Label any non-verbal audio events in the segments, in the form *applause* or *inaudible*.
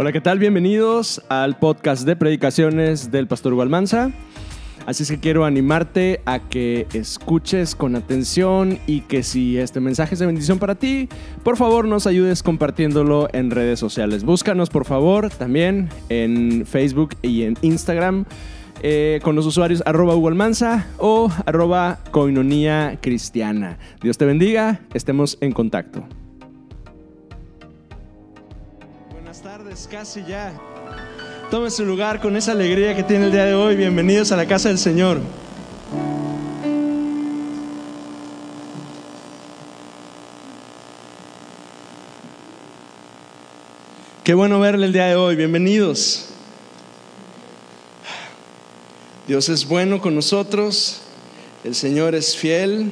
Hola, ¿qué tal? Bienvenidos al podcast de predicaciones del Pastor Hugo Almanza. Así es que quiero animarte a que escuches con atención y que si este mensaje es de bendición para ti, por favor nos ayudes compartiéndolo en redes sociales. Búscanos por favor también en Facebook y en Instagram. eh, con los usuarios arroba Hugo Almanza o arroba coinonía cristiana. Dios te bendiga, estemos en contacto. Tardes, casi ya. Tome su lugar con esa alegría que tiene el día de hoy. Bienvenidos a la casa del Señor. Qué bueno verle el día de hoy. Bienvenidos. Dios es bueno con nosotros. El Señor es fiel.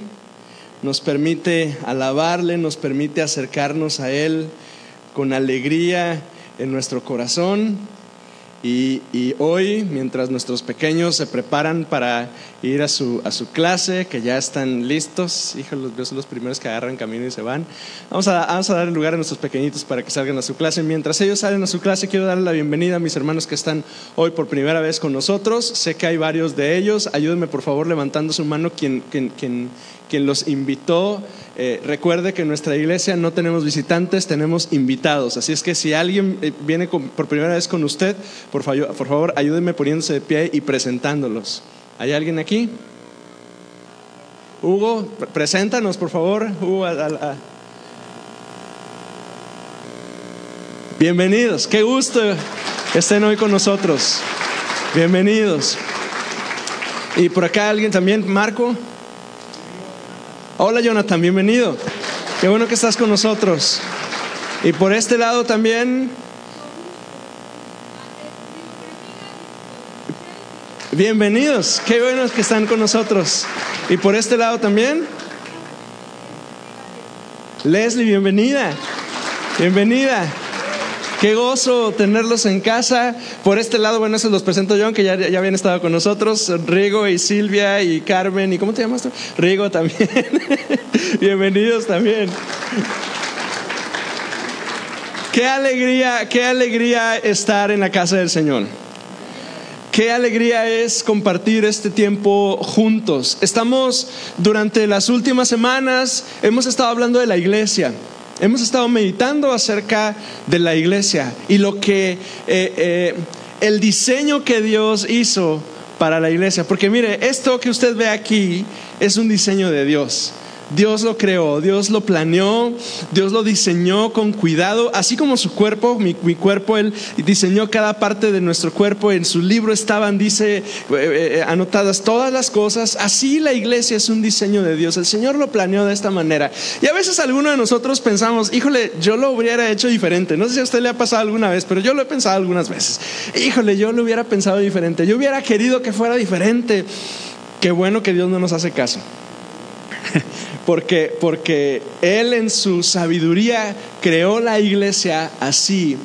Nos permite alabarle, nos permite acercarnos a Él con alegría en nuestro corazón. Y, y, hoy, mientras nuestros pequeños se preparan para ir a su, a su clase, que ya están listos, híjoles, yo son los primeros que agarran camino y se van, vamos a, vamos a dar lugar a nuestros pequeñitos para que salgan a su clase. Mientras ellos salen a su clase, quiero darle la bienvenida a mis hermanos que están hoy por primera vez con nosotros. Sé que hay varios de ellos. Ayúdenme, por favor, levantando su mano quien, quien, quien, quien los invitó. Eh, recuerde que en nuestra iglesia no tenemos visitantes, tenemos invitados. Así es que si alguien eh, viene por primera vez con usted, por, favor, ayúdenme poniéndose de pie y presentándolos. ¿Hay alguien aquí? Hugo, preséntanos por favor. Hugo. Bienvenidos, qué gusto que estén hoy con nosotros. Bienvenidos. Y por acá alguien también, Marco. Hola Jonathan, bienvenido. Qué bueno que estás con nosotros. Y por este lado también. Bienvenidos, qué buenos que están con nosotros. Y por este lado también. Leslie, bienvenida. Bienvenida. Qué gozo tenerlos en casa. Por este lado, bueno, se los presento yo, que ya, ya habían estado con nosotros. Rigo y Silvia y Carmen. ¿Y cómo te llamas tú? Rigo también. *laughs* Bienvenidos también. Qué alegría, qué alegría estar en la casa del Señor. Qué alegría es compartir este tiempo juntos. Estamos durante las últimas semanas, hemos estado hablando de la iglesia. Hemos estado meditando acerca de la iglesia y lo que eh, eh, el diseño que Dios hizo para la iglesia. Porque mire, esto que usted ve aquí es un diseño de Dios. Dios lo creó, Dios lo planeó, Dios lo diseñó con cuidado, así como su cuerpo, mi, cuerpo, Él diseñó cada parte de nuestro cuerpo, en su libro estaban, dice, eh, eh, anotadas todas las cosas, así la iglesia es un diseño de Dios, el Señor lo planeó de esta manera. Y a veces algunos de nosotros pensamos, híjole, yo lo hubiera hecho diferente, no sé si a usted le ha pasado alguna vez, pero yo lo he pensado algunas veces, híjole, yo lo hubiera pensado diferente, yo hubiera querido que fuera diferente, qué bueno que Dios no nos hace caso. *laughs* Porque, porque Él en su sabiduría creó la iglesia así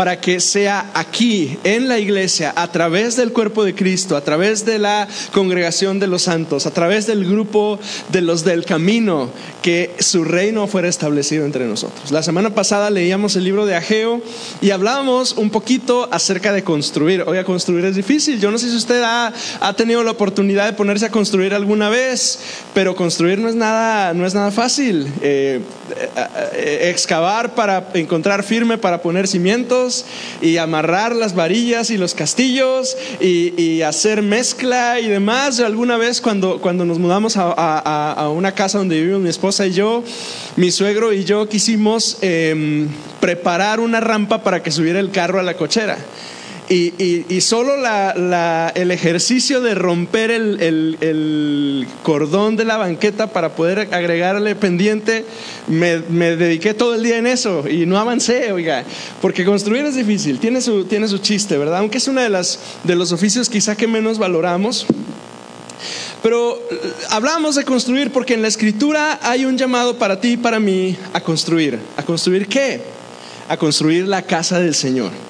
para que sea aquí, en la iglesia, a través del cuerpo de Cristo, a través de la congregación de los santos, a través del grupo de los del camino, que su reino fuera establecido entre nosotros. La semana pasada leíamos el libro de Ageo y hablábamos un poquito acerca de construir. Oiga, construir es difícil. Yo no sé si usted ha, ha tenido la oportunidad de ponerse a construir alguna vez, pero construir no es nada, no es nada fácil. Eh, eh, excavar para encontrar firme, para poner cimientos y amarrar las varillas y los castillos y, hacer mezcla y demás. Alguna vez cuando, cuando nos mudamos a, una casa donde vivimos mi esposa y yo, mi suegro y yo quisimos eh, preparar una rampa para que subiera el carro a la cochera. Y, solo el ejercicio de romper el, cordón de la banqueta para poder agregarle pendiente, me, dediqué todo el día en eso y no avancé, oiga, porque construir es difícil, tiene su, tiene su chiste, ¿verdad? Aunque es uno de, las, de los oficios quizá que menos valoramos. Pero hablamos de construir porque en la escritura hay un llamado para ti y para mí a construir. ¿A construir qué? A construir la casa del Señor.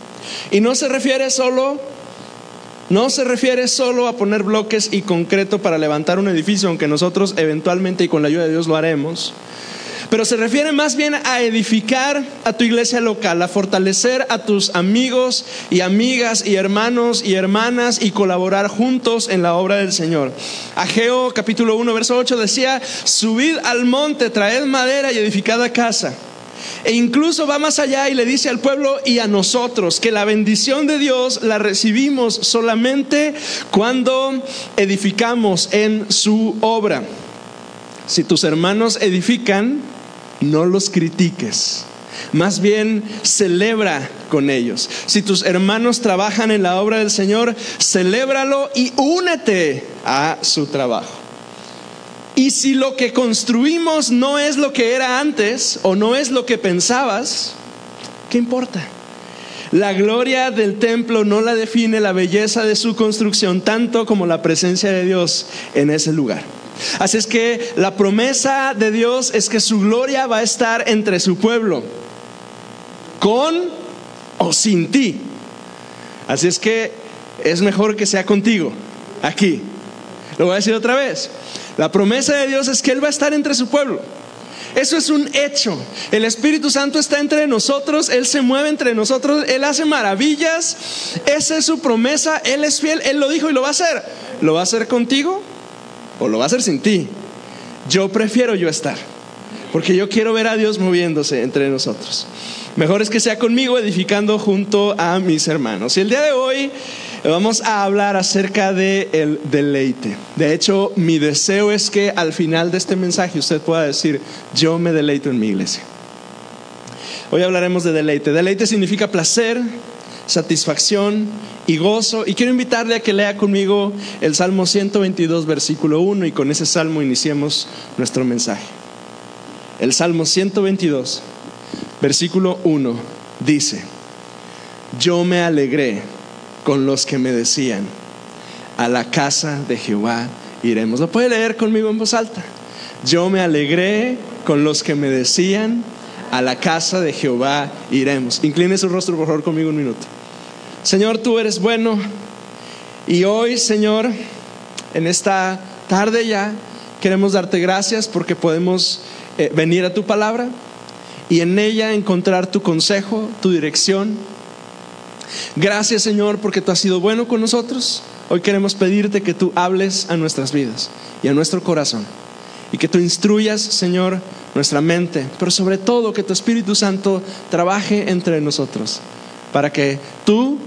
Y no se refiere solo, no se refiere solo a poner bloques y concreto para levantar un edificio, aunque nosotros eventualmente y con la ayuda de Dios lo haremos, pero se refiere más bien a edificar a tu iglesia local, a fortalecer a tus amigos y amigas y hermanos y hermanas y colaborar juntos en la obra del Señor. Ageo capítulo 1, verso 8 decía, subid al monte, traed madera y edificad casa. E incluso va más allá y le dice al pueblo y a nosotros que la bendición de Dios la recibimos solamente cuando edificamos en su obra. Si tus hermanos edifican, no los critiques. Más bien celebra con ellos. Si tus hermanos trabajan en la obra del Señor, celébralo y únete a su trabajo. Y si lo que construimos no es lo que era antes o no es lo que pensabas, ¿qué importa? La gloria del templo no la define la belleza de su construcción tanto como la presencia de Dios en ese lugar. Así es que la promesa de Dios es que su gloria va a estar entre su pueblo, con o sin ti. Así es que es mejor que sea contigo, aquí. Lo voy a decir otra vez. La promesa de Dios es que Él va a estar entre su pueblo. Eso es un hecho. El Espíritu Santo está entre nosotros, Él se mueve entre nosotros, Él hace maravillas. Esa es su promesa, Él es fiel, Él lo dijo y lo va a hacer. ¿Lo va a hacer contigo o lo va a hacer sin ti? Yo prefiero yo estar, porque yo quiero ver a Dios moviéndose entre nosotros. Mejor es que sea conmigo edificando junto a mis hermanos. Y el día de hoy vamos a hablar acerca del el deleite. De hecho, mi deseo es que al final de este mensaje usted pueda decir, yo me deleito en mi iglesia. Hoy hablaremos de deleite. Deleite significa placer, satisfacción y gozo. Y quiero invitarle a que lea conmigo el Salmo 122, versículo 1, y con ese salmo iniciemos nuestro mensaje. El Salmo 122, versículo 1, dice, yo me alegré con los que me decían, a la casa de Jehová iremos. ¿Lo puede leer conmigo en voz alta? Yo me alegré con los que me decían, a la casa de Jehová iremos. Incline su rostro, por favor, conmigo un minuto. Señor, tú eres bueno. Y hoy, Señor, en esta tarde ya, queremos darte gracias porque podemos eh, venir a tu palabra y en ella encontrar tu consejo, tu dirección Gracias Señor porque tú has sido bueno con nosotros. Hoy queremos pedirte que tú hables a nuestras vidas y a nuestro corazón. Y que tú instruyas, Señor, nuestra mente, pero sobre todo que tu Espíritu Santo trabaje entre nosotros para que tú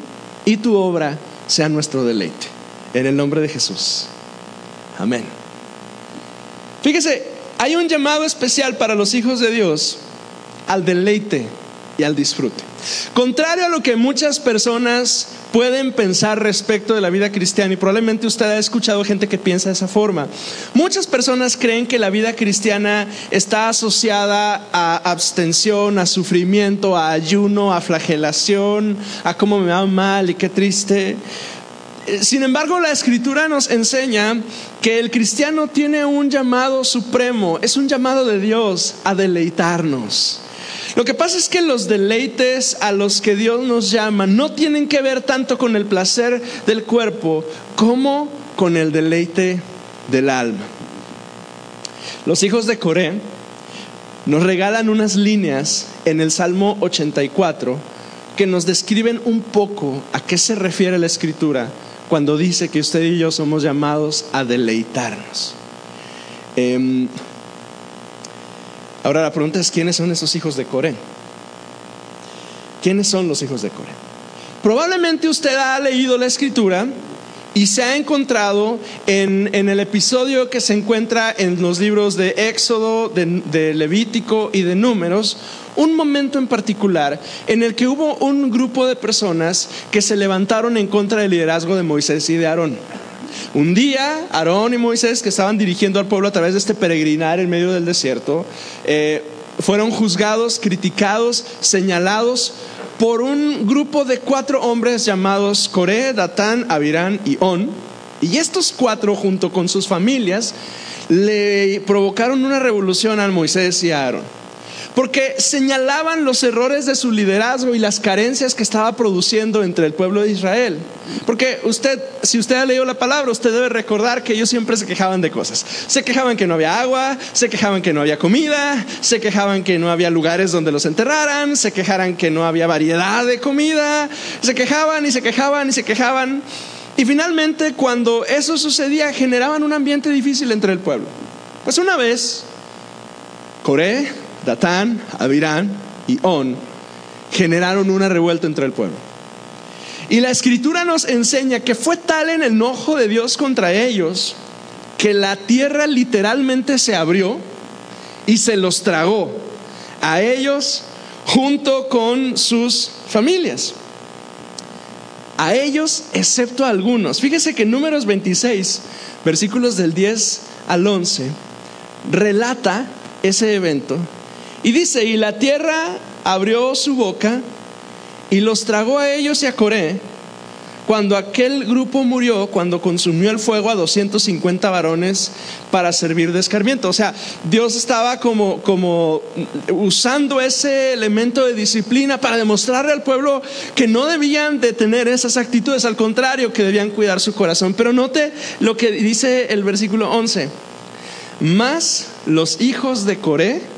y tu obra sean nuestro deleite. En el nombre de Jesús. Amén. Fíjese, hay un llamado especial para los hijos de Dios al deleite y al disfrute. Contrario a lo que muchas personas pueden pensar respecto de la vida cristiana, y probablemente usted ha escuchado gente que piensa de esa forma, muchas personas creen que la vida cristiana está asociada a abstención, a sufrimiento, a ayuno, a flagelación, a cómo me va mal y qué triste. Sin embargo, la escritura nos enseña que el cristiano tiene un llamado supremo, es un llamado de Dios a deleitarnos. Lo que pasa es que los deleites a los que Dios nos llama no tienen que ver tanto con el placer del cuerpo como con el deleite del alma. Los hijos de Coré nos regalan unas líneas en el Salmo 84 que nos describen un poco a qué se refiere la escritura cuando dice que usted y yo somos llamados a deleitarnos. Em, Ahora la pregunta es, ¿quiénes son esos hijos de Coré? ¿Quiénes son los hijos de Coré? Probablemente usted ha leído la escritura y se ha encontrado en, el episodio que se encuentra en los libros de Éxodo, de Levítico y de Números, un momento en particular en el que hubo un grupo de personas que se levantaron en contra del liderazgo de Moisés y de Aarón. Un día, Aarón y Moisés, que estaban dirigiendo al pueblo a través de este peregrinar en medio del desierto, eh, fueron juzgados, criticados, señalados por un grupo de cuatro hombres llamados Coré, Datán, Abirán y On. Y estos cuatro, junto con sus familias, le provocaron una revolución a Moisés y a Aarón. Porque señalaban los errores de su liderazgo y las carencias que estaba produciendo entre el pueblo de Israel. Porque usted, si usted ha leído la palabra, usted debe recordar que ellos siempre se quejaban de cosas. Se quejaban que no había agua, se quejaban que no había comida, se quejaban que no había lugares donde los enterraran, se quejaban que no había variedad de comida, se quejaban y se quejaban y se quejaban. Y finalmente, cuando eso sucedía, generaban un ambiente difícil entre el pueblo. Pues una vez, Coré, Datán, Abirán y On generaron una revuelta entre el pueblo. Y la escritura nos enseña que fue tal en el enojo de Dios contra ellos que la tierra literalmente se abrió y se los tragó a ellos junto con sus familias. A ellos excepto a algunos. Fíjese que números 26, versículos del 10 al 11, relata ese evento y dice, y la tierra abrió su boca y los tragó a ellos y a Coré. Cuando aquel grupo murió, cuando consumió el fuego a 250 varones para servir de escarmiento. O sea, Dios estaba como, como usando ese elemento de disciplina para demostrarle al pueblo que no debían de tener esas actitudes, al contrario, que debían cuidar su corazón. Pero note lo que dice el versículo 11. Más los hijos de Coré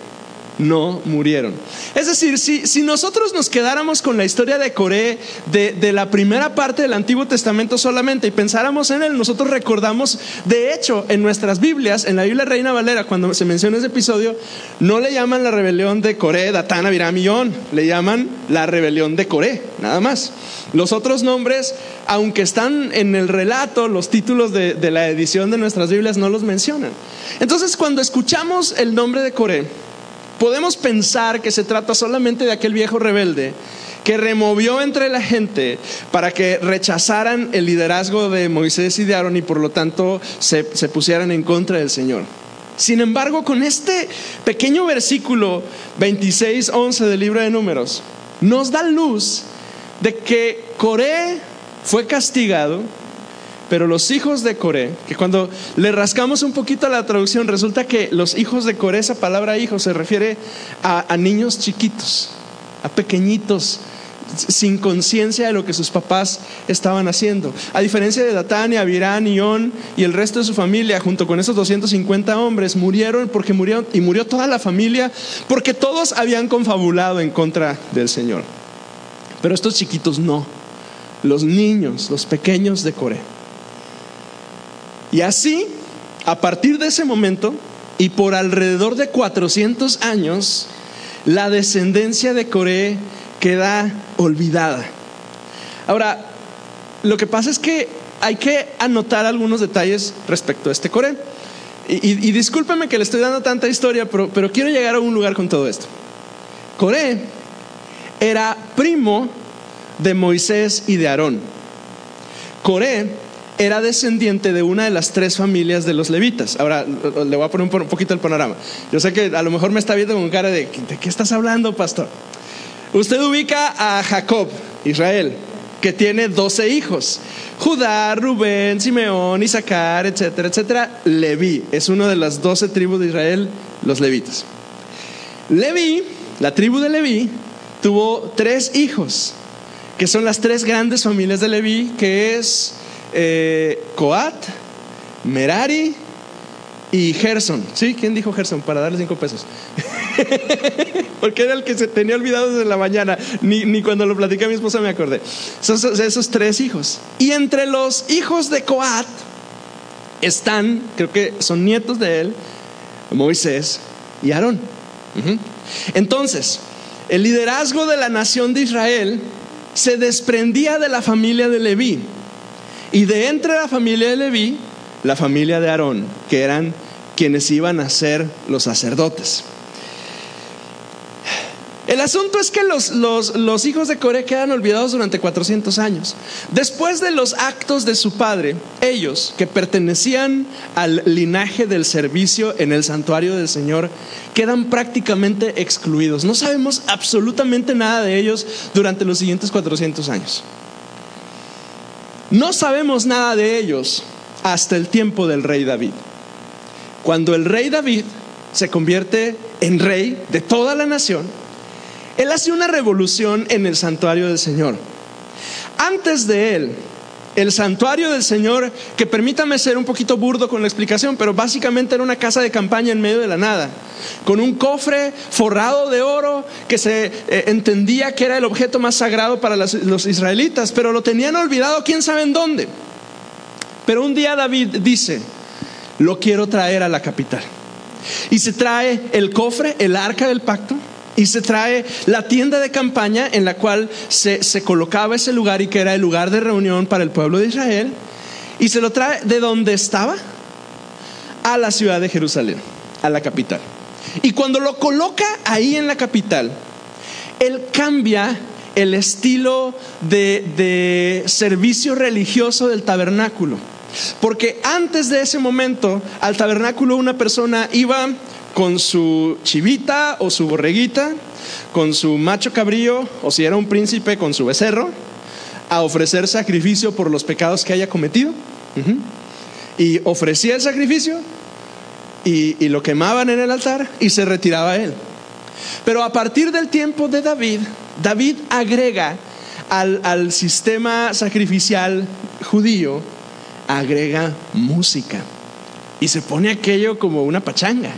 no murieron. Es decir, si, nosotros nos quedáramos con la historia de Coré, de, la primera parte del Antiguo Testamento solamente, y pensáramos en él, nosotros recordamos, de hecho, en nuestras Biblias, en la Biblia Reina Valera, cuando se menciona ese episodio, no le llaman la rebelión de Coré, Datán, Abiram y le llaman la rebelión de Coré, nada más. Los otros nombres, aunque están en el relato, los títulos de, de la edición de nuestras Biblias no los mencionan. Entonces, cuando escuchamos el nombre de Coré, podemos pensar que se trata solamente de aquel viejo rebelde que removió entre la gente para que rechazaran el liderazgo de Moisés y de Aarón y por lo tanto se, pusieran en contra del Señor. Sin embargo, con este pequeño versículo 26, 11 del libro de números, nos da luz de que Coré fue castigado pero los hijos de Coré, que cuando le rascamos un poquito a la traducción, resulta que los hijos de Coré, esa palabra hijo se refiere a, niños chiquitos, a pequeñitos, sin conciencia de lo que sus papás estaban haciendo. A diferencia de Datán y Abirán y On y el resto de su familia, junto con esos 250 hombres, murieron porque murieron y murió toda la familia porque todos habían confabulado en contra del Señor. Pero estos chiquitos no, los niños, los pequeños de Coré. Y así, a partir de ese momento, y por alrededor de 400 años, la descendencia de Coré queda olvidada. Ahora, lo que pasa es que hay que anotar algunos detalles respecto a este Coré. Y, discúlpeme que le estoy dando tanta historia, pero, pero quiero llegar a un lugar con todo esto. Coré era primo de Moisés y de Aarón. Coré era descendiente de una de las tres familias de los levitas. Ahora le voy a poner un poquito el panorama. Yo sé que a lo mejor me está viendo con cara de, ¿de qué estás hablando, pastor? Usted ubica a Jacob, Israel, que tiene 12 hijos. Judá, Rubén, Simeón, Isaacar, etcétera, etcétera. Leví es una de las 12 tribus de Israel, los levitas. Leví, la tribu de Leví, tuvo tres hijos, que son las tres grandes familias de Leví, que es eh, Coat, Merari y Gerson. ¿Sí? ¿Quién dijo Gerson? Para darle cinco pesos. *laughs* Porque era el que se tenía olvidado desde la mañana. Ni, cuando lo platicé a mi esposa me acordé. Esos, esos tres hijos. Y entre los hijos de Coat están, creo que son nietos de él, Moisés y Aarón. Entonces, el liderazgo de la nación de Israel se desprendía de la familia de Leví. Y de entre la familia de Leví, la familia de Aarón, que eran quienes iban a ser los sacerdotes. El asunto es que los, hijos de Coré quedan olvidados durante 400 años. Después de los actos de su padre, ellos, que pertenecían al linaje del servicio en el santuario del Señor, quedan prácticamente excluidos. No sabemos absolutamente nada de ellos durante los siguientes 400 años. No sabemos nada de ellos hasta el tiempo del rey David. Cuando el rey David se convierte en rey de toda la nación, él hace una revolución en el santuario del Señor. Antes de él, el santuario del Señor, que permítame ser un poquito burdo con la explicación, pero básicamente era una casa de campaña en medio de la nada, con un cofre forrado de oro que se eh, entendía que era el objeto más sagrado para los israelitas, pero lo tenían olvidado quién sabe en dónde. Pero un día David dice, lo quiero traer a la capital. Y se trae el cofre, el arca del pacto, y se trae la tienda de campaña en la cual se, colocaba ese lugar y que era el lugar de reunión para el pueblo de Israel. Y se lo trae de donde estaba a la ciudad de Jerusalén, a la capital. Y cuando lo coloca ahí en la capital, él cambia el estilo de, de servicio religioso del tabernáculo. Porque antes de ese momento, al tabernáculo una persona iba con su chivita o su borreguita, con su macho cabrío, o si era un príncipe, con su becerro, a ofrecer sacrificio por los pecados que haya cometido. Y ofrecía el sacrificio y, lo quemaban en el altar y se retiraba él. Pero a partir del tiempo de David, David agrega al sistema sacrificial judío, agrega música. Y se pone aquello como una pachanga.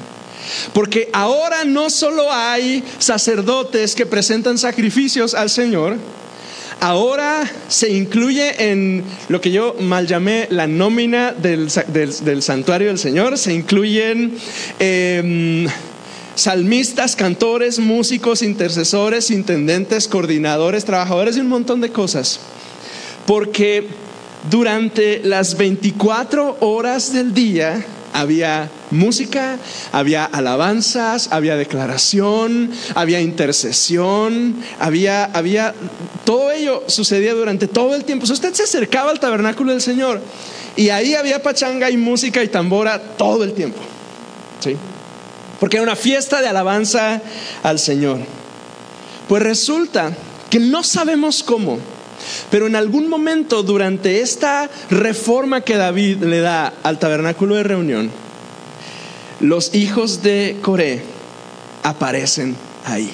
Porque ahora no solo hay sacerdotes que presentan sacrificios al Señor, ahora se incluye en lo que yo mal llamé la nómina del, santuario del Señor, se incluyen... Em, salmistas, cantores, músicos, intercesores, intendentes, coordinadores, trabajadores y un montón de cosas. Porque durante las 24 horas del día había música, había alabanzas, había declaración, había intercesión, había, había, todo ello sucedía durante todo el tiempo. usted se acercaba al tabernáculo del Señor y ahí había pachanga y música y tambora todo el tiempo. ¿Sí? Porque era una fiesta de alabanza al Señor. Pues resulta que no sabemos cómo, pero en algún momento durante esta reforma que David le da al tabernáculo de reunión, los hijos de Coré aparecen ahí.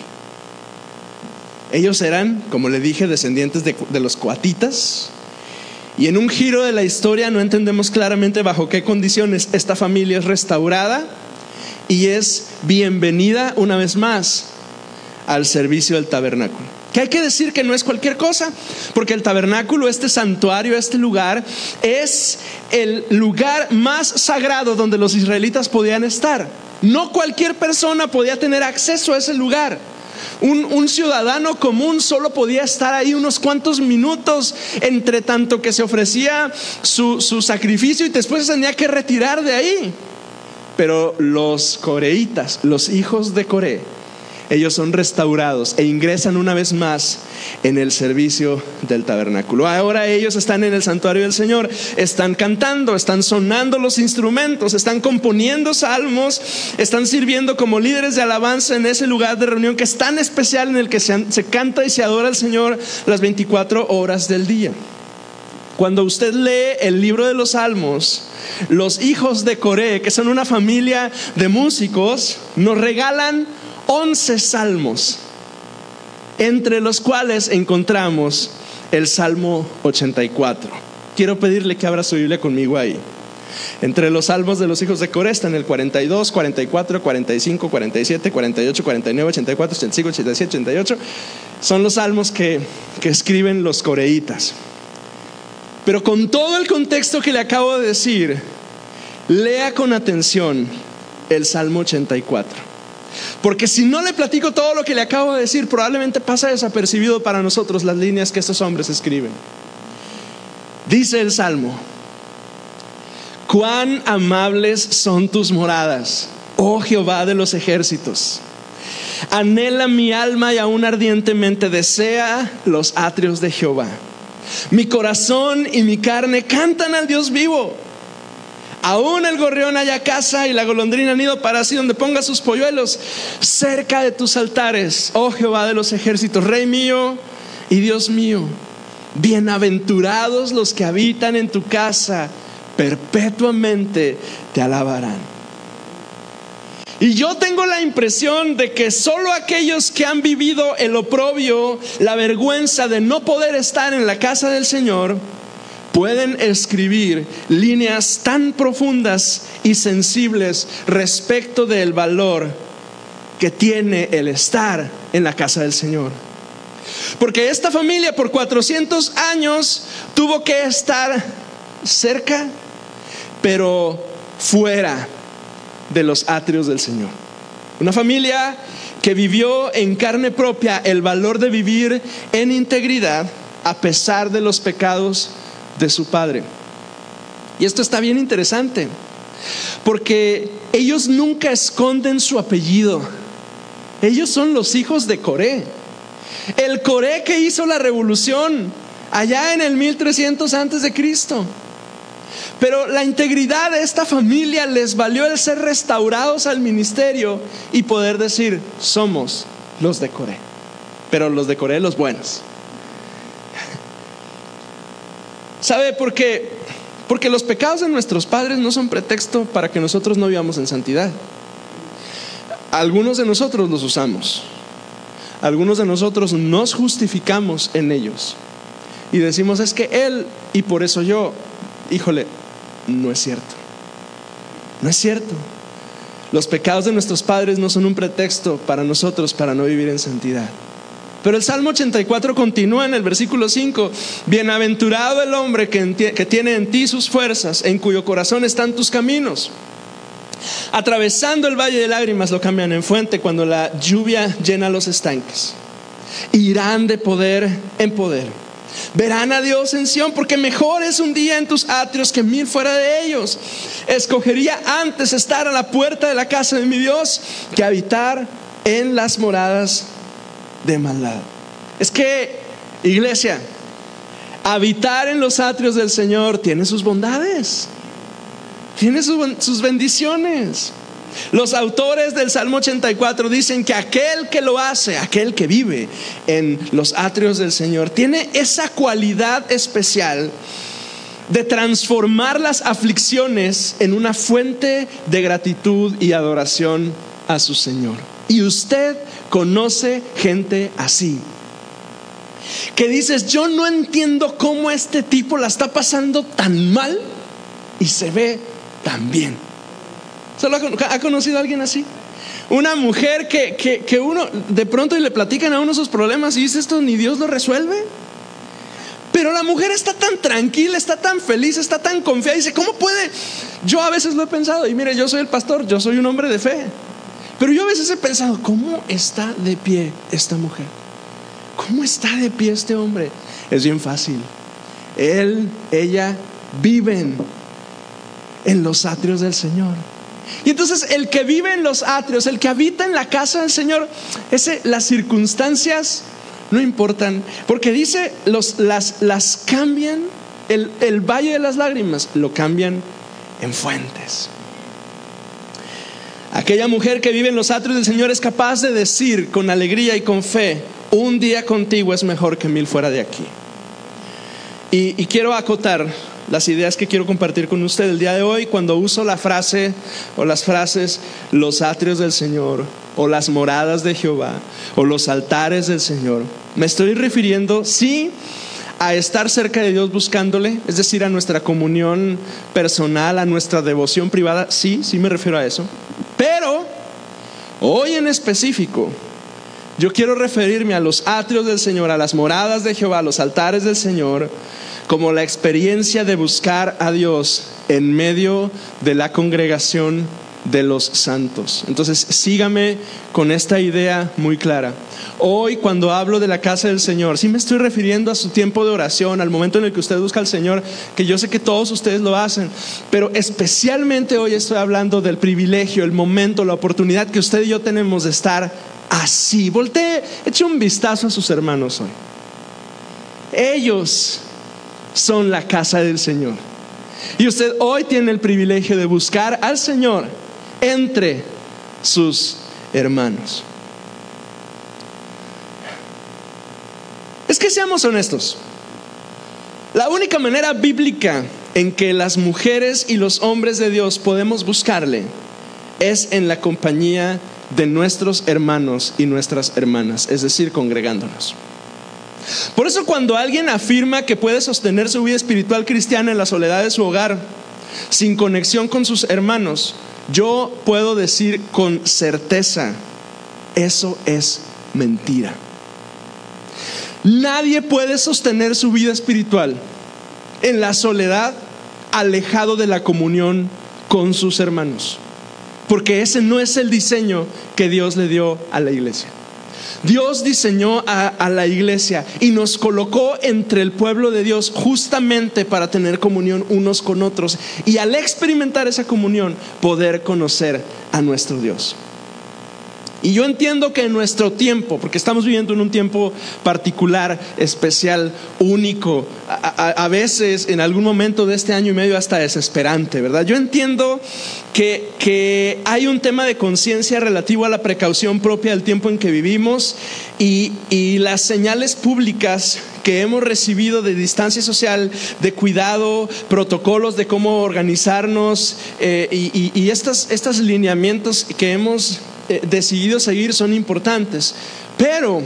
Ellos eran, como le dije, descendientes de, los coatitas. Y en un giro de la historia no entendemos claramente bajo qué condiciones esta familia es restaurada y es bienvenida una vez más al servicio del tabernáculo. Que hay que decir que no es cualquier cosa, porque el tabernáculo, este santuario, este lugar, es el lugar más sagrado donde los israelitas podían estar. No cualquier persona podía tener acceso a ese lugar. Un, ciudadano común solo podía estar ahí unos cuantos minutos entre tanto que se ofrecía su, sacrificio y después se tenía que retirar de ahí. Pero los coreitas, los hijos de Coré, ellos son restaurados e ingresan una vez más en el servicio del tabernáculo. Ahora ellos están en el santuario del Señor, están cantando, están sonando los instrumentos, están componiendo salmos, están sirviendo como líderes de alabanza en ese lugar de reunión que es tan especial en el que se, canta y se adora al Señor las 24 horas del día. Cuando usted lee el libro de los salmos, los hijos de Coré, que son una familia de músicos, nos regalan 11 salmos, entre los cuales encontramos el Salmo 84. Quiero pedirle que abra su Biblia conmigo ahí. Entre los salmos de los hijos de Coré están el 42, 44, 45, 47, 48, 49, 84, 85, 87, 88. Son los salmos que, que escriben los coreitas. Pero con todo el contexto que le acabo de decir, lea con atención el Salmo 84. Porque si no le platico todo lo que le acabo de decir, probablemente pasa desapercibido para nosotros las líneas que estos hombres escriben. Dice el Salmo, cuán amables son tus moradas, oh Jehová de los ejércitos. Anhela mi alma y aún ardientemente desea los atrios de Jehová. Mi corazón y mi carne cantan al Dios vivo. Aún el gorrión haya casa y la golondrina nido para así donde ponga sus polluelos cerca de tus altares, oh Jehová de los ejércitos, Rey mío y Dios mío. Bienaventurados los que habitan en tu casa, perpetuamente te alabarán. Y yo tengo la impresión de que solo aquellos que han vivido el oprobio, la vergüenza de no poder estar en la casa del Señor, pueden escribir líneas tan profundas y sensibles respecto del valor que tiene el estar en la casa del Señor. Porque esta familia por 400 años tuvo que estar cerca, pero fuera de los atrios del Señor. Una familia que vivió en carne propia el valor de vivir en integridad a pesar de los pecados de su padre. Y esto está bien interesante, porque ellos nunca esconden su apellido. Ellos son los hijos de Coré. El Coré que hizo la revolución allá en el 1300 antes de Cristo. Pero la integridad de esta familia les valió el ser restaurados al ministerio y poder decir, somos los de Coré. Pero los de Coré los buenos. ¿Sabe por qué? Porque los pecados de nuestros padres no son pretexto para que nosotros no vivamos en santidad. Algunos de nosotros los usamos. Algunos de nosotros nos justificamos en ellos. Y decimos, es que Él y por eso yo, híjole, no es cierto. No es cierto. Los pecados de nuestros padres no son un pretexto para nosotros para no vivir en santidad. Pero el Salmo 84 continúa en el versículo 5. Bienaventurado el hombre que, tiene en ti sus fuerzas, en cuyo corazón están tus caminos. Atravesando el valle de lágrimas lo cambian en fuente cuando la lluvia llena los estanques. Irán de poder en poder. Verán a Dios en Sión porque mejor es un día en tus atrios que mil fuera de ellos. Escogería antes estar a la puerta de la casa de mi Dios que habitar en las moradas de maldad. Es que, iglesia, habitar en los atrios del Señor tiene sus bondades, tiene sus bendiciones. Los autores del Salmo 84 dicen que aquel que lo hace, aquel que vive en los atrios del Señor, tiene esa cualidad especial de transformar las aflicciones en una fuente de gratitud y adoración a su Señor. Y usted conoce gente así. Que dices, yo no entiendo cómo este tipo la está pasando tan mal y se ve tan bien. ¿Solo ha conocido a alguien así? Una mujer que, que, uno de pronto le platican a uno sus problemas y dice esto ni Dios lo resuelve. Pero la mujer está tan tranquila, está tan feliz, está tan confiada. Dice, ¿cómo puede? Yo a veces lo he pensado. Y mire, yo soy el pastor, yo soy un hombre de fe. Pero yo a veces he pensado, ¿cómo está de pie esta mujer? ¿Cómo está de pie este hombre? Es bien fácil. Él, ella viven en los atrios del Señor. Y entonces el que vive en los atrios, el que habita en la casa del Señor, ese, las circunstancias no importan, porque dice, las, cambian, el valle de las lágrimas lo cambian en fuentes. Aquella mujer que vive en los atrios del Señor es capaz de decir con alegría y con fe, un día contigo es mejor que mil fuera de aquí. Y, quiero acotar las ideas que quiero compartir con usted el día de hoy cuando uso la frase o las frases los atrios del Señor o las moradas de Jehová o los altares del Señor. Me estoy refiriendo, sí, a estar cerca de Dios buscándole, es decir, a nuestra comunión personal, a nuestra devoción privada, sí, sí me refiero a eso. Pero hoy en específico, yo quiero referirme a los atrios del Señor, a las moradas de Jehová, a los altares del Señor, como la experiencia de buscar a Dios en medio de la congregación de los santos. Entonces, sígame con esta idea muy clara. Hoy cuando hablo de la casa del Señor, sí me estoy refiriendo a su tiempo de oración, al momento en el que usted busca al Señor, que yo sé que todos ustedes lo hacen, pero especialmente hoy estoy hablando del privilegio, el momento, la oportunidad que usted y yo tenemos de estar así. Voltee, eche un vistazo a sus hermanos hoy. Ellos son la casa del Señor. Y usted hoy tiene el privilegio de buscar al Señor entre sus hermanos. Es que seamos honestos. La única manera bíblica en que las mujeres y los hombres de Dios podemos buscarle es en la compañía de nuestros hermanos y nuestras hermanas, es decir, congregándonos. Por eso cuando alguien afirma que puede sostener su vida espiritual cristiana en la soledad de su hogar, sin conexión con sus hermanos, yo puedo decir con certeza, eso es mentira. Nadie puede sostener su vida espiritual en la soledad, alejado de la comunión con sus hermanos, porque ese no es el diseño que Dios le dio a la iglesia. Dios diseñó a, la iglesia y nos colocó entre el pueblo de Dios justamente para tener comunión unos con otros y al experimentar esa comunión poder conocer a nuestro Dios. Y yo entiendo que en nuestro tiempo, porque estamos viviendo en un tiempo particular, especial, único, a, veces en algún momento de este año y medio hasta desesperante, ¿verdad? Yo entiendo que, que hay un tema de conciencia relativo a la precaución propia del tiempo en que vivimos y, y las señales públicas que hemos recibido de distancia social, de cuidado, protocolos de cómo organizarnos eh, y, y, y estos, lineamientos que hemos eh, decidido seguir son importantes. Pero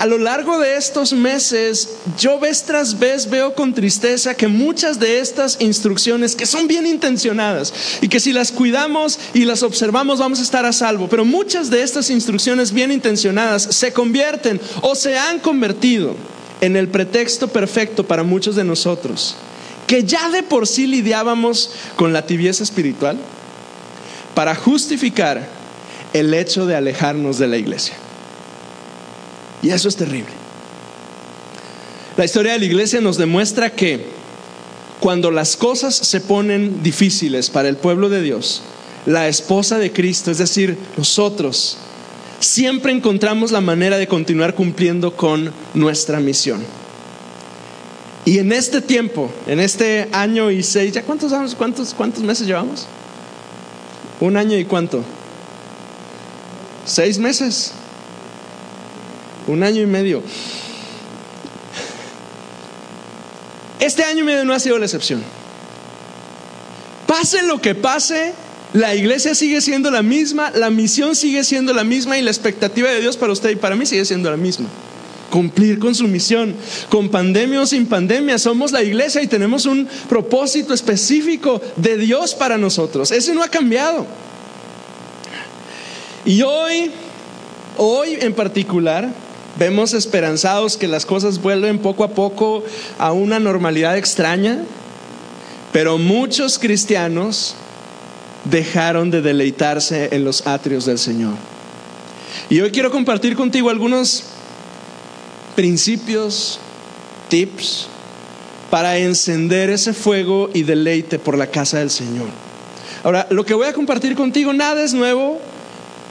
a lo largo de estos meses, yo vez tras vez veo con tristeza que muchas de estas instrucciones, que son bien intencionadas y que si las cuidamos y las observamos vamos a estar a salvo, pero muchas de estas instrucciones bien intencionadas se convierten o se han convertido en el pretexto perfecto para muchos de nosotros, que ya de por sí lidiábamos con la tibieza espiritual, para justificar el hecho de alejarnos de la iglesia. Y eso es terrible. La historia de la iglesia nos demuestra que cuando las cosas se ponen difíciles para el pueblo de Dios, la esposa de Cristo, es decir, nosotros, siempre encontramos la manera de continuar cumpliendo con nuestra misión. Y en este tiempo, en este año y seis, ¿ya cuántos años, cuántos, cuántos meses llevamos? Un año y cuánto? Seis meses. Un año y medio. Este año y medio no ha sido la excepción. Pase lo que pase, la iglesia sigue siendo la misma, la misión sigue siendo la misma y la expectativa de Dios para usted y para mí sigue siendo la misma. Cumplir con su misión, con pandemia o sin pandemia, somos la iglesia y tenemos un propósito específico de Dios para nosotros. Ese no ha cambiado. Y hoy, hoy en particular, vemos esperanzados que las cosas vuelven poco a poco a una normalidad extraña, pero muchos cristianos dejaron de deleitarse en los atrios del Señor. Y hoy quiero compartir contigo algunos principios, tips para encender ese fuego y deleite por la casa del Señor. Ahora, lo que voy a compartir contigo, nada es nuevo,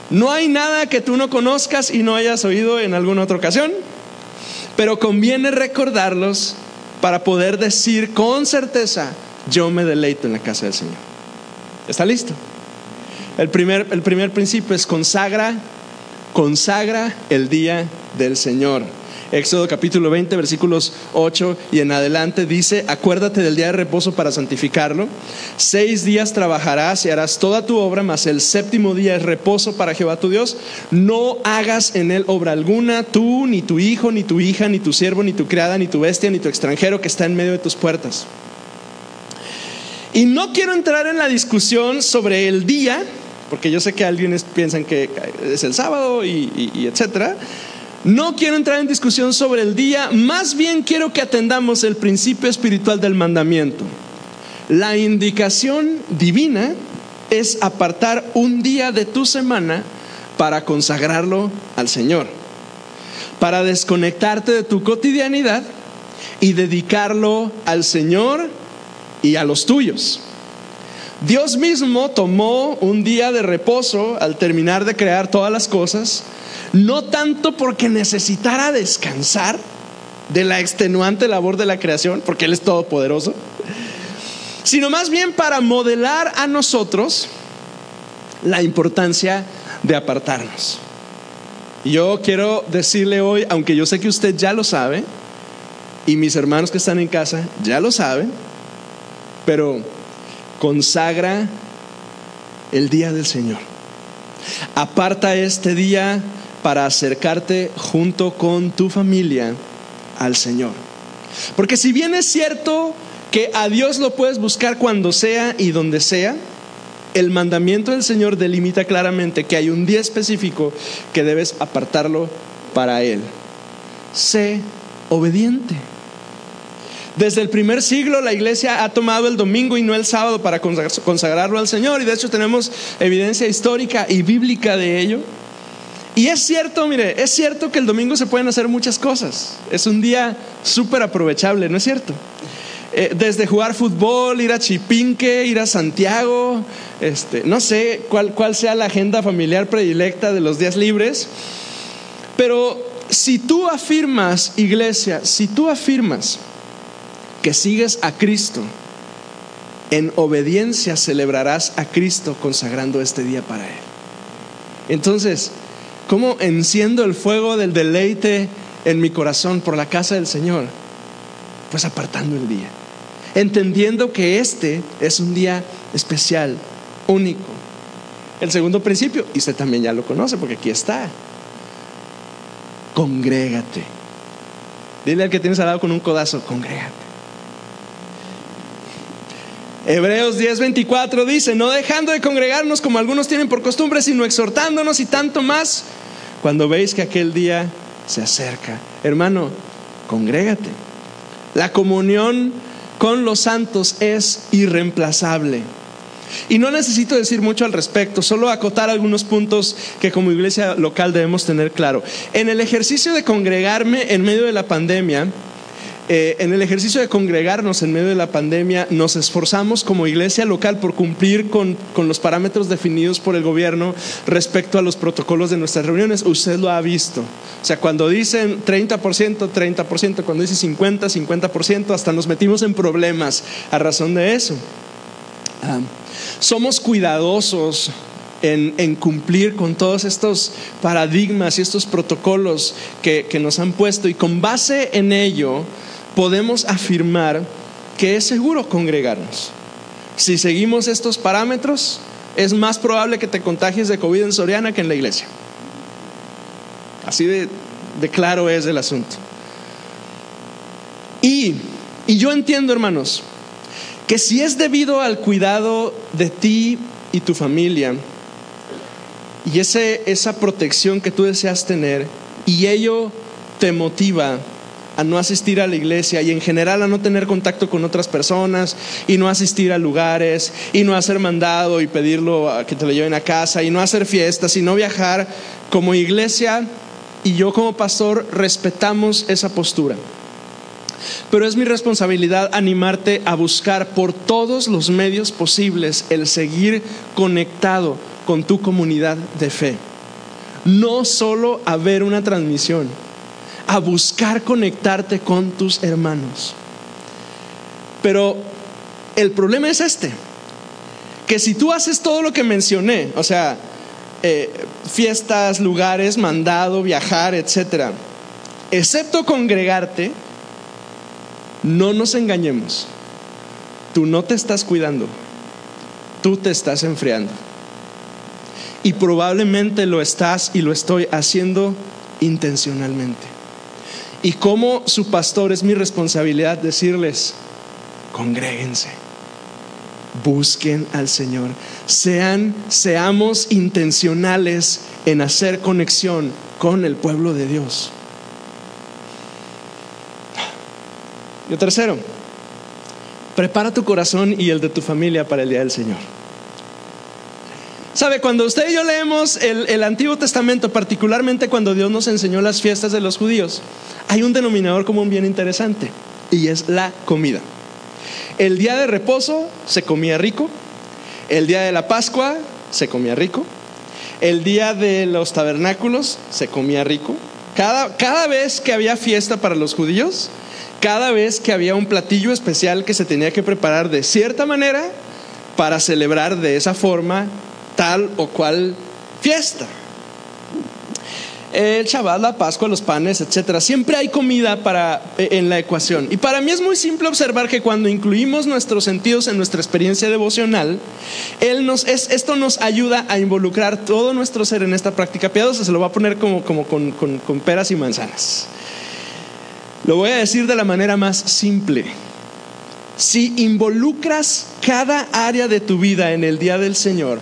no hay nada que tú no conozcas y no hayas oído en alguna otra ocasión, pero conviene recordarlos para poder decir con certeza, yo me deleito en la casa del Señor. ¿Está listo? El primer, el primer principio es consagra, consagra el día del Señor. Éxodo capítulo 20, versículos 8 y en adelante dice, acuérdate del día de reposo para santificarlo. Seis días trabajarás y harás toda tu obra, mas el séptimo día es reposo para Jehová tu Dios. No hagas en él obra alguna, tú, ni tu hijo, ni tu hija, ni tu siervo, ni tu criada, ni tu bestia, ni tu extranjero que está en medio de tus puertas. Y no quiero entrar en la discusión sobre el día, porque yo sé que algunos piensan que es el sábado y, y etcétera. No quiero entrar en discusión sobre el día, más bien quiero que atendamos el principio espiritual del mandamiento. La indicación divina es apartar un día de tu semana para consagrarlo al Señor, para desconectarte de tu cotidianidad y dedicarlo al Señor y a los tuyos. Dios mismo tomó un día de reposo al terminar de crear todas las cosas no tanto porque necesitara descansar de la extenuante labor de la creación, porque Él es todopoderoso, sino más bien para modelar a nosotros la importancia de apartarnos. Yo quiero decirle hoy, aunque yo sé que usted ya lo sabe, y mis hermanos que están en casa ya lo saben, pero consagra el día del Señor. Aparta este día para acercarte junto con tu familia al Señor. Porque si bien es cierto que a Dios lo puedes buscar cuando sea y donde sea, el mandamiento del Señor delimita claramente que hay un día específico que debes apartarlo para Él. Sé obediente. Desde el primer siglo la iglesia ha tomado el domingo y no el sábado para consagrarlo al Señor y de hecho tenemos evidencia histórica y bíblica de ello. Y es cierto, mire, es cierto que el domingo se pueden hacer muchas cosas. Es un día súper aprovechable, ¿no es cierto? Eh, desde jugar fútbol, ir a Chipinque, ir a Santiago, este, no sé cuál, cuál sea la agenda familiar predilecta de los días libres, pero si tú afirmas, iglesia, si tú afirmas que sigues a Cristo, en obediencia celebrarás a Cristo consagrando este día para Él. Entonces, ¿cómo enciendo el fuego del deleite en mi corazón por la casa del Señor? Pues apartando el día, entendiendo que este es un día especial, único. El segundo principio, y usted también ya lo conoce porque aquí está, congrégate. Dile al que tienes al lado con un codazo, congrégate. Hebreos 10:24 dice, no dejando de congregarnos como algunos tienen por costumbre, sino exhortándonos y tanto más cuando veis que aquel día se acerca. Hermano, congrégate. La comunión con los santos es irreemplazable. Y no necesito decir mucho al respecto, solo acotar algunos puntos que como iglesia local debemos tener claro. En el ejercicio de congregarme en medio de la pandemia, eh, en el ejercicio de congregarnos en medio de la pandemia, nos esforzamos como iglesia local por cumplir con, los parámetros definidos por el gobierno respecto a los protocolos de nuestras reuniones. Usted lo ha visto. O sea, cuando dicen 30%, 30%, cuando dicen 50, 50%, hasta nos metimos en problemas a razón de eso. Ah, somos cuidadosos en, cumplir con todos estos paradigmas y estos protocolos que, que, nos han puesto y con base en ello podemos afirmar que es seguro congregarnos. Si seguimos estos parámetros, es más probable que te contagies de COVID en Soriana que en la iglesia. Así de, claro es el asunto. Y, yo entiendo, hermanos, que si es debido al cuidado de ti y tu familia, y esa protección que tú deseas tener, y ello te motiva a no asistir a la iglesia y en general a no tener contacto con otras personas y no asistir a lugares y no hacer mandado y pedirlo a que te lo lleven a casa y no hacer fiestas y no viajar, como iglesia y yo como pastor respetamos esa postura. Pero es mi responsabilidad animarte a buscar por todos los medios posibles el seguir conectado con tu comunidad de fe. No solo a ver una transmisión a buscar conectarte con tus hermanos. Pero el problema es este, que si tú haces todo lo que mencioné, o sea, eh, fiestas, lugares, mandado, viajar, etcétera, excepto congregarte, no nos engañemos. Tú no te estás cuidando, tú te estás enfriando. Y probablemente lo estás y lo estoy haciendo intencionalmente. Y como su pastor es mi responsabilidad decirles, congréguense, busquen al Señor, sean, seamos intencionales en hacer conexión con el pueblo de Dios. Y tercero, prepara tu corazón y el de tu familia para el día del Señor. Sabe, cuando usted y yo leemos el, el, Antiguo Testamento, particularmente cuando Dios nos enseñó las fiestas de los judíos, hay un denominador común bien interesante y es la comida. El día de reposo se comía rico, el día de la Pascua se comía rico, el día de los tabernáculos se comía rico. Cada, cada vez que había fiesta para los judíos, cada vez que había un platillo especial que se tenía que preparar de cierta manera para celebrar de esa forma tal o cual fiesta. el Shabbat, la Pascua, los panes, etcétera. Siempre hay comida para, eh, en la ecuación. Y para mí es muy simple observar que cuando incluimos nuestros sentidos en nuestra experiencia devocional, esto nos ayuda a involucrar todo nuestro ser en esta práctica piadosa. Se lo va a poner como, con peras y manzanas. Lo voy a decir de la manera más simple. Si involucras cada área de tu vida en el día del Señor,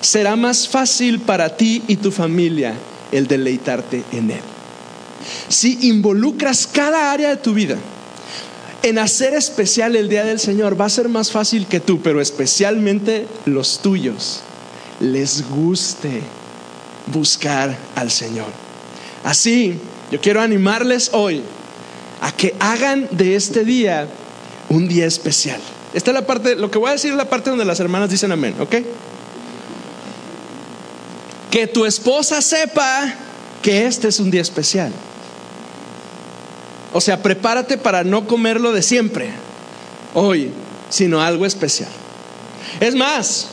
será más fácil para ti y tu familia el deleitarte en Él. Si involucras cada área de tu vida en hacer especial el día del Señor, va a ser más fácil que tú, pero especialmente los tuyos, les guste buscar al Señor. Así, yo quiero animarles hoy a que hagan de este día un día especial. Esta es la parte, lo que voy a decir es la parte donde las hermanas dicen amén, ¿ok? Que tu esposa sepa que este es un día especial. O sea, prepárate para no comerlo de siempre, hoy, sino algo especial. Es más,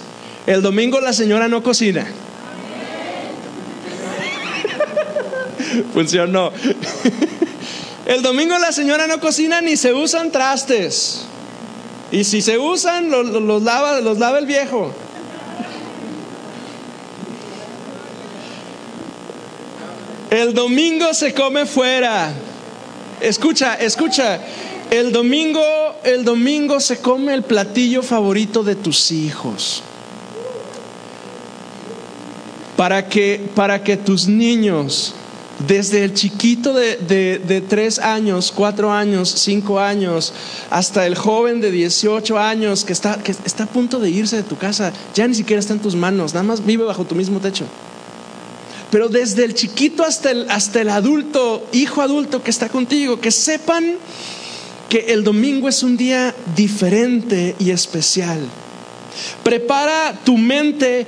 el domingo la señora no cocina. *laughs* Funcionó. *laughs* El domingo la señora no cocina ni se usan trastes. Y si se usan, los, lava, los lava el viejo. El domingo se come fuera. Escucha, escucha. El domingo, el domingo se come el platillo favorito de tus hijos. Para que, para que tus niños, desde el chiquito de, de, tres años, cuatro años, cinco años, hasta el joven de 18 años que está, que está a punto de irse de tu casa, ya ni siquiera está en tus manos, nada más vive bajo tu mismo techo pero desde el chiquito hasta el, hasta el adulto, hijo adulto que está contigo, que sepan que el domingo es un día diferente y especial. Prepara tu mente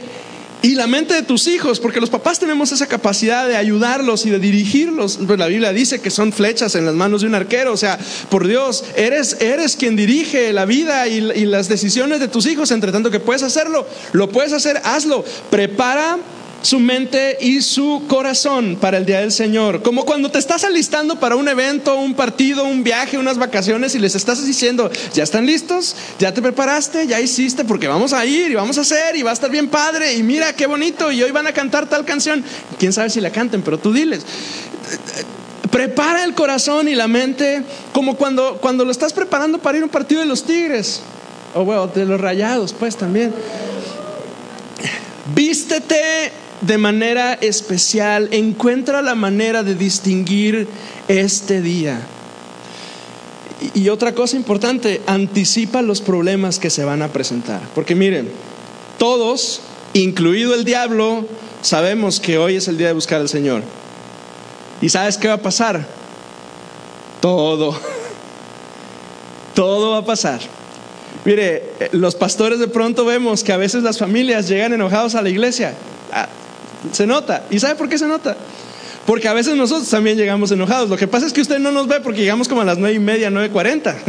y la mente de tus hijos, porque los papás tenemos esa capacidad de ayudarlos y de dirigirlos. Pues la Biblia dice que son flechas en las manos de un arquero. O sea, por Dios, eres, eres quien dirige la vida y, y las decisiones de tus hijos. Entre tanto que puedes hacerlo, lo puedes hacer, hazlo. Prepara su mente y su corazón para el día del Señor. Como cuando te estás alistando para un evento, un partido, un viaje, unas vacaciones y les estás diciendo, ya están listos, ya te preparaste, ya hiciste, porque vamos a ir y vamos a hacer y va a estar bien padre y mira qué bonito y hoy van a cantar tal canción. Quién sabe si la canten, pero tú diles. Prepara el corazón y la mente como cuando, cuando lo estás preparando para ir a un partido de los Tigres o bueno, de los Rayados, pues también. Vístete de manera especial, encuentra la manera de distinguir este día. Y otra cosa importante, anticipa los problemas que se van a presentar. Porque miren, todos, incluido el diablo, sabemos que hoy es el día de buscar al Señor. ¿Y sabes qué va a pasar? Todo. *laughs* Todo va a pasar. Mire, los pastores de pronto vemos que a veces las familias llegan enojados a la iglesia. Se nota. ¿Y sabe por qué se nota? Porque a veces nosotros también llegamos enojados. Lo que pasa es que usted no nos ve porque llegamos como a las nueve y media, nueve cuarenta. *laughs*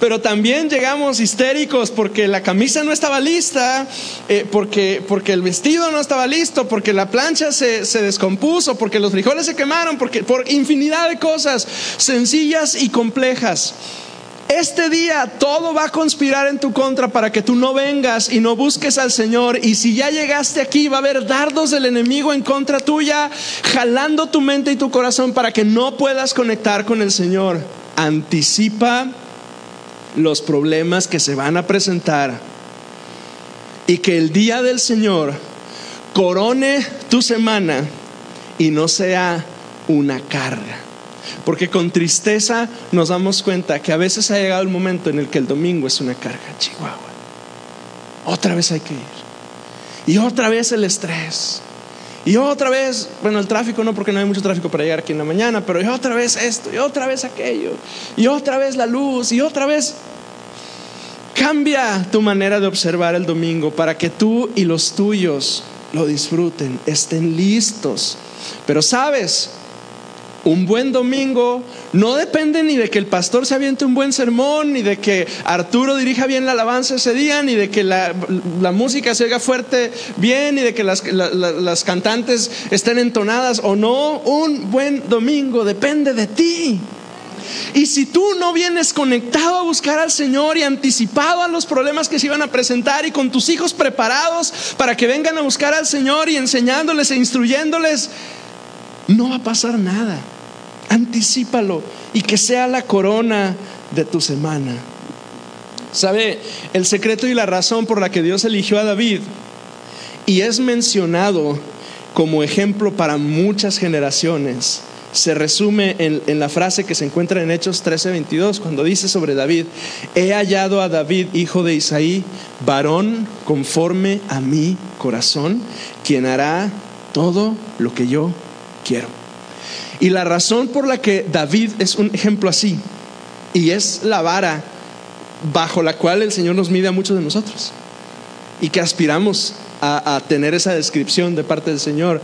Pero también llegamos histéricos porque la camisa no estaba lista, eh, porque, porque el vestido no estaba listo, porque la plancha se, se, descompuso, porque los frijoles se quemaron, porque, por infinidad de cosas sencillas y complejas. Este día todo va a conspirar en tu contra para que tú no vengas y no busques al Señor. Y si ya llegaste aquí, va a haber dardos del enemigo en contra tuya, jalando tu mente y tu corazón para que no puedas conectar con el Señor. Anticipa los problemas que se van a presentar y que el día del Señor corone tu semana y no sea una carga. Porque con tristeza nos damos cuenta que a veces ha llegado el momento en el que el domingo es una carga, Chihuahua. Otra vez hay que ir. Y otra vez el estrés. Y otra vez, bueno, el tráfico no, porque no hay mucho tráfico para llegar aquí en la mañana, pero y otra vez esto, y otra vez aquello, y otra vez la luz, y otra vez... Cambia tu manera de observar el domingo para que tú y los tuyos lo disfruten, estén listos. Pero sabes, Un buen domingo no depende ni de que el pastor se aviente un buen sermón, ni de que Arturo dirija bien la alabanza ese día, ni de que la, música se oiga fuerte bien, ni de que las, las cantantes estén entonadas o no. Un buen domingo depende de ti. Y si tú no vienes conectado a buscar al Señor y anticipado a los problemas que se iban a presentar y con tus hijos preparados para que vengan a buscar al Señor y enseñándoles e instruyéndoles, no va a pasar nada. Anticípalo y que sea la corona de tu semana. ¿Sabe? El secreto y la razón por la que Dios eligió a David y es mencionado como ejemplo para muchas generaciones se resume en, la frase que se encuentra en Hechos 13:22, cuando dice sobre David, he hallado a David, hijo de Isaí, varón conforme a mi corazón, quien hará todo lo que yo quiero. Y la razón por la que David es un ejemplo así, y es la vara bajo la cual el Señor nos mide a muchos de nosotros, y que aspiramos a tener esa descripción de parte del Señor,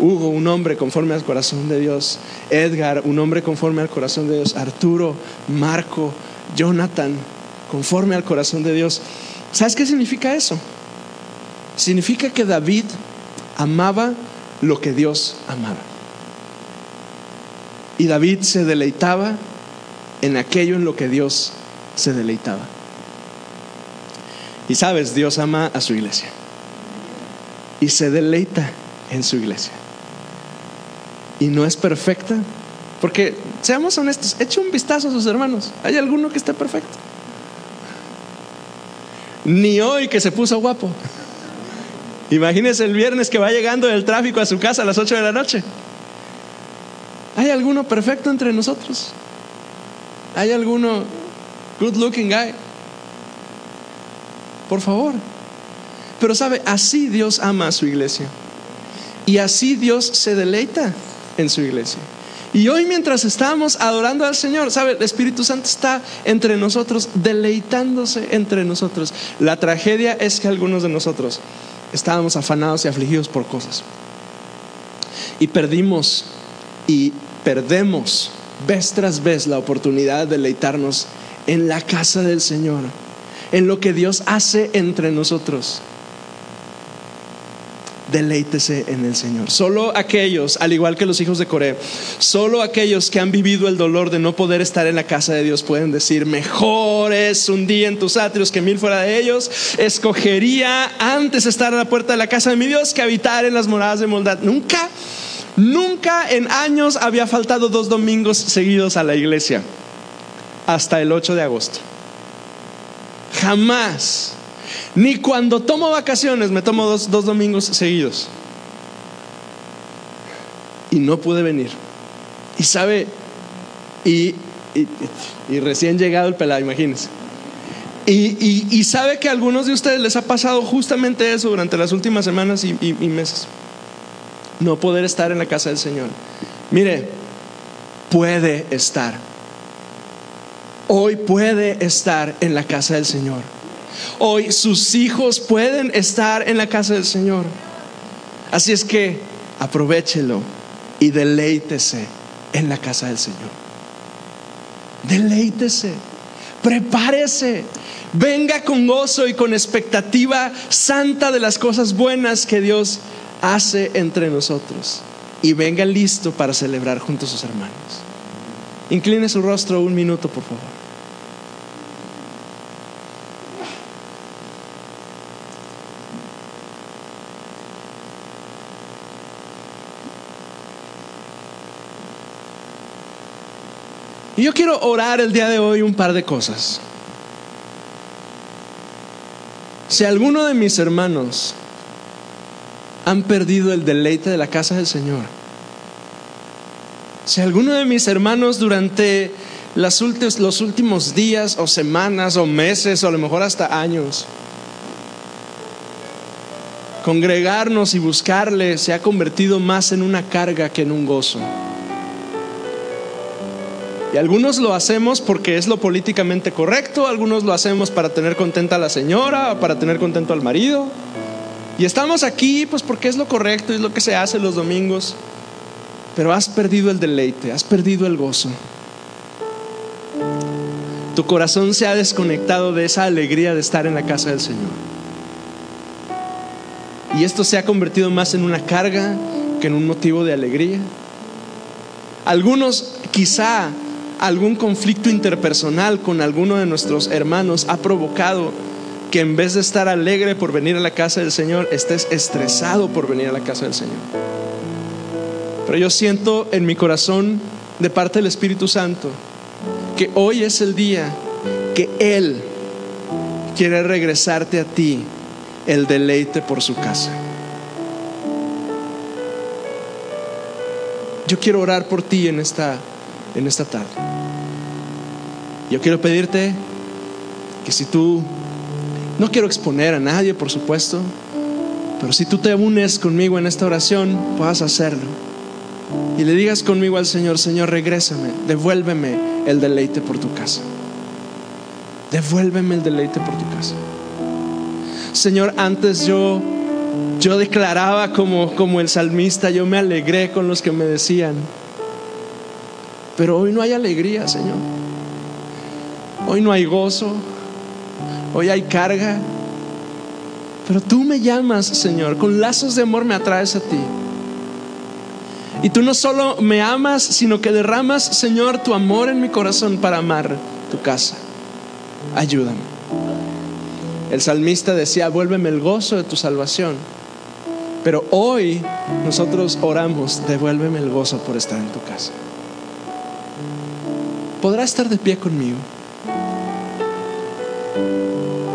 Hugo, un hombre conforme al corazón de Dios. Edgar, un hombre conforme al corazón de Dios. Arturo, Marco, Jonathan, conforme al corazón de Dios. ¿Sabes qué significa eso? Significa que David amaba lo que Dios amaba. Y David se deleitaba en aquello en lo que Dios se deleitaba. Y sabes, Dios ama a su iglesia. Y se deleita en su iglesia y no es perfecta. Porque, seamos honestos, eche un vistazo a sus hermanos. ¿Hay alguno que esté perfecto? Ni hoy que se puso guapo. Imagínese el viernes que va llegando del tráfico a su casa a las 8 de la noche. ¿Hay alguno perfecto entre nosotros? ¿Hay alguno good looking guy? Por favor. Pero sabe, así Dios ama a su iglesia. Y así Dios se deleita en su iglesia. Y hoy mientras estamos adorando al Señor, ¿sabe? El Espíritu Santo está entre nosotros, deleitándose entre nosotros. La tragedia es que algunos de nosotros estábamos afanados y afligidos por cosas. Y perdimos y perdemos vez tras vez la oportunidad de deleitarnos en la casa del Señor, en lo que Dios hace entre nosotros deleítese en el Señor. Solo aquellos, al igual que los hijos de Coré, solo aquellos que han vivido el dolor de no poder estar en la casa de Dios pueden decir, mejor es un día en tus atrios que mil fuera de ellos. Escogería antes estar a la puerta de la casa de mi Dios que habitar en las moradas de maldad. Nunca, nunca en años había faltado dos domingos seguidos a la iglesia, hasta el 8 de agosto. Jamás ni cuando tomo vacaciones me tomo dos, domingos seguidos. Y no pude venir. Y sabe, y, recién llegado el pelado, imagínense. Y, sabe que a algunos de ustedes les ha pasado justamente eso durante las últimas semanas y, y meses. No poder estar en la casa del Señor. Mire, puede estar. Hoy puede estar en la casa del Señor. Hoy sus hijos pueden estar en la casa del Señor. Así es que aprovechelo y deleítese en la casa del Señor. Deleítese, prepárese, venga con gozo y con expectativa santa de las cosas buenas que Dios hace entre nosotros. Y venga listo para celebrar junto a sus hermanos. Incline su rostro un minuto, por favor. Y yo quiero orar el día de hoy un par de cosas. Si alguno de mis hermanos han perdido el deleite de la casa del Señor, si alguno de mis hermanos durante los últimos días o semanas o meses o a lo mejor hasta años, congregarnos y buscarle se ha convertido más en una carga que en un gozo. Y algunos lo hacemos porque es lo políticamente correcto, algunos lo hacemos para tener contenta a la señora, para tener contento al marido. Y estamos aquí pues porque es lo correcto, es lo que se hace los domingos. pero has perdido el deleite, has perdido el gozo. Tu corazón se ha desconectado de esa alegría de estar en la casa del Señor. Y esto se ha convertido más en una carga que en un motivo de alegría. Algunos quizá algún conflicto interpersonal con alguno de nuestros hermanos ha provocado que en vez de estar alegre por venir a la casa del Señor, estés estresado por venir a la casa del Señor. Pero yo siento en mi corazón de parte del Espíritu Santo que hoy es el día que Él quiere regresarte a ti el deleite por su casa. Yo quiero orar por ti en esta, en esta tarde. Yo quiero pedirte que si tú, no quiero exponer a nadie, por supuesto, pero si tú te unes conmigo en esta oración, puedas hacerlo. Y le digas conmigo al Señor, Señor, regrésame, devuélveme el deleite por tu casa. Devuélveme el deleite por tu casa. Señor, antes yo yo declaraba como, como el salmista, yo me alegré con los que me decían, pero hoy no hay alegría, Señor. Hoy no hay gozo, hoy hay carga. Pero tú me llamas, Señor, con lazos de amor me atraes a ti. Y tú no solo me amas, sino que derramas, Señor, tu amor en mi corazón para amar tu casa. Ayúdame. El salmista decía, vuélveme el gozo de tu salvación. Pero hoy nosotros oramos, devuélveme el gozo por estar en tu casa. ¿Podrá estar de pie conmigo?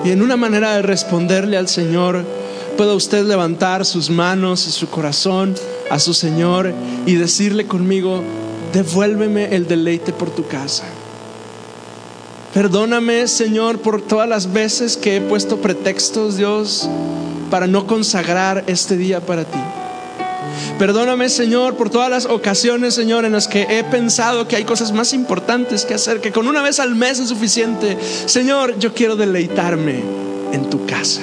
Y en una manera de responderle al Señor, pueda usted levantar sus manos y su corazón a su Señor y decirle conmigo, devuélveme el deleite por tu casa. Perdóname, Señor, por todas las veces que he puesto pretextos, Dios, para no consagrar este día para ti. Perdóname, Señor, por todas las ocasiones, Señor, en las que he pensado que hay cosas más importantes que hacer, que con una vez al mes es suficiente. Señor, yo quiero deleitarme en tu casa.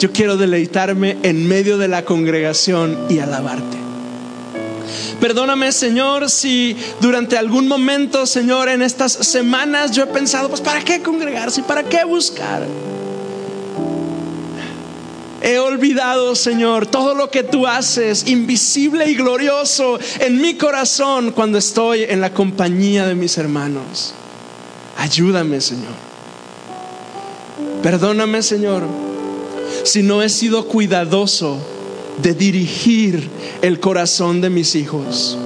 Yo quiero deleitarme en medio de la congregación y alabarte. Perdóname, Señor, si durante algún momento, Señor, en estas semanas yo he pensado, pues, ¿para qué congregarse? ¿Para qué buscar? He olvidado, Señor, todo lo que tú haces, invisible y glorioso, en mi corazón cuando estoy en la compañía de mis hermanos. Ayúdame, Señor. Perdóname, Señor, si no he sido cuidadoso de dirigir el corazón de mis hijos.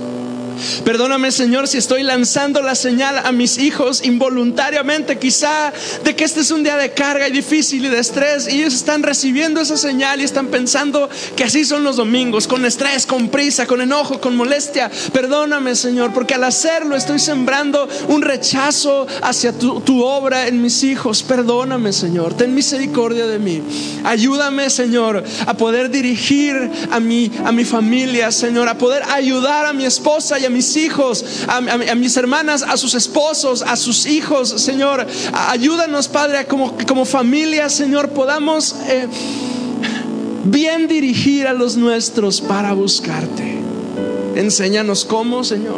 Perdóname Señor si estoy lanzando la señal a mis hijos involuntariamente, quizá de que este es un día de carga y difícil y de estrés y ellos están recibiendo esa señal y están pensando que así son los domingos, con estrés, con prisa, con enojo, con molestia. Perdóname Señor, porque al hacerlo estoy sembrando un rechazo hacia tu, obra en mis hijos. Perdóname Señor, ten misericordia de mí. Ayúdame Señor a poder dirigir a mi, a mi familia, Señor, a poder ayudar a mi esposa y a mis hijos, a, mis hermanas, a sus esposos, a sus hijos, Señor. Ayúdanos, Padre, como, como familia, Señor, podamos eh, bien dirigir a los nuestros para buscarte. Enséñanos cómo, Señor.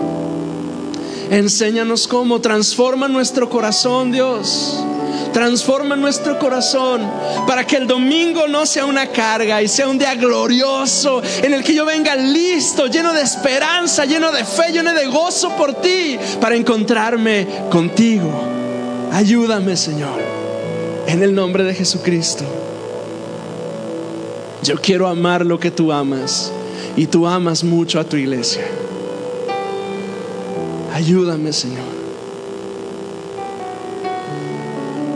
Enséñanos cómo. Transforma nuestro corazón, Dios. Transforma nuestro corazón para que el domingo no sea una carga y sea un día glorioso en el que yo venga listo, lleno de esperanza, lleno de fe, lleno de gozo por ti para encontrarme contigo. Ayúdame, Señor, en el nombre de Jesucristo. Yo quiero amar lo que tú amas y tú amas mucho a tu iglesia. Ayúdame, Señor.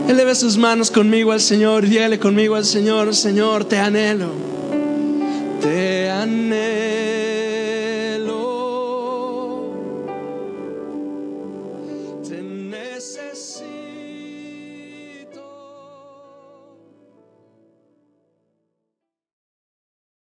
Eleve sus manos conmigo al Señor, dígale conmigo al Señor, Señor, te anhelo, te anhelo.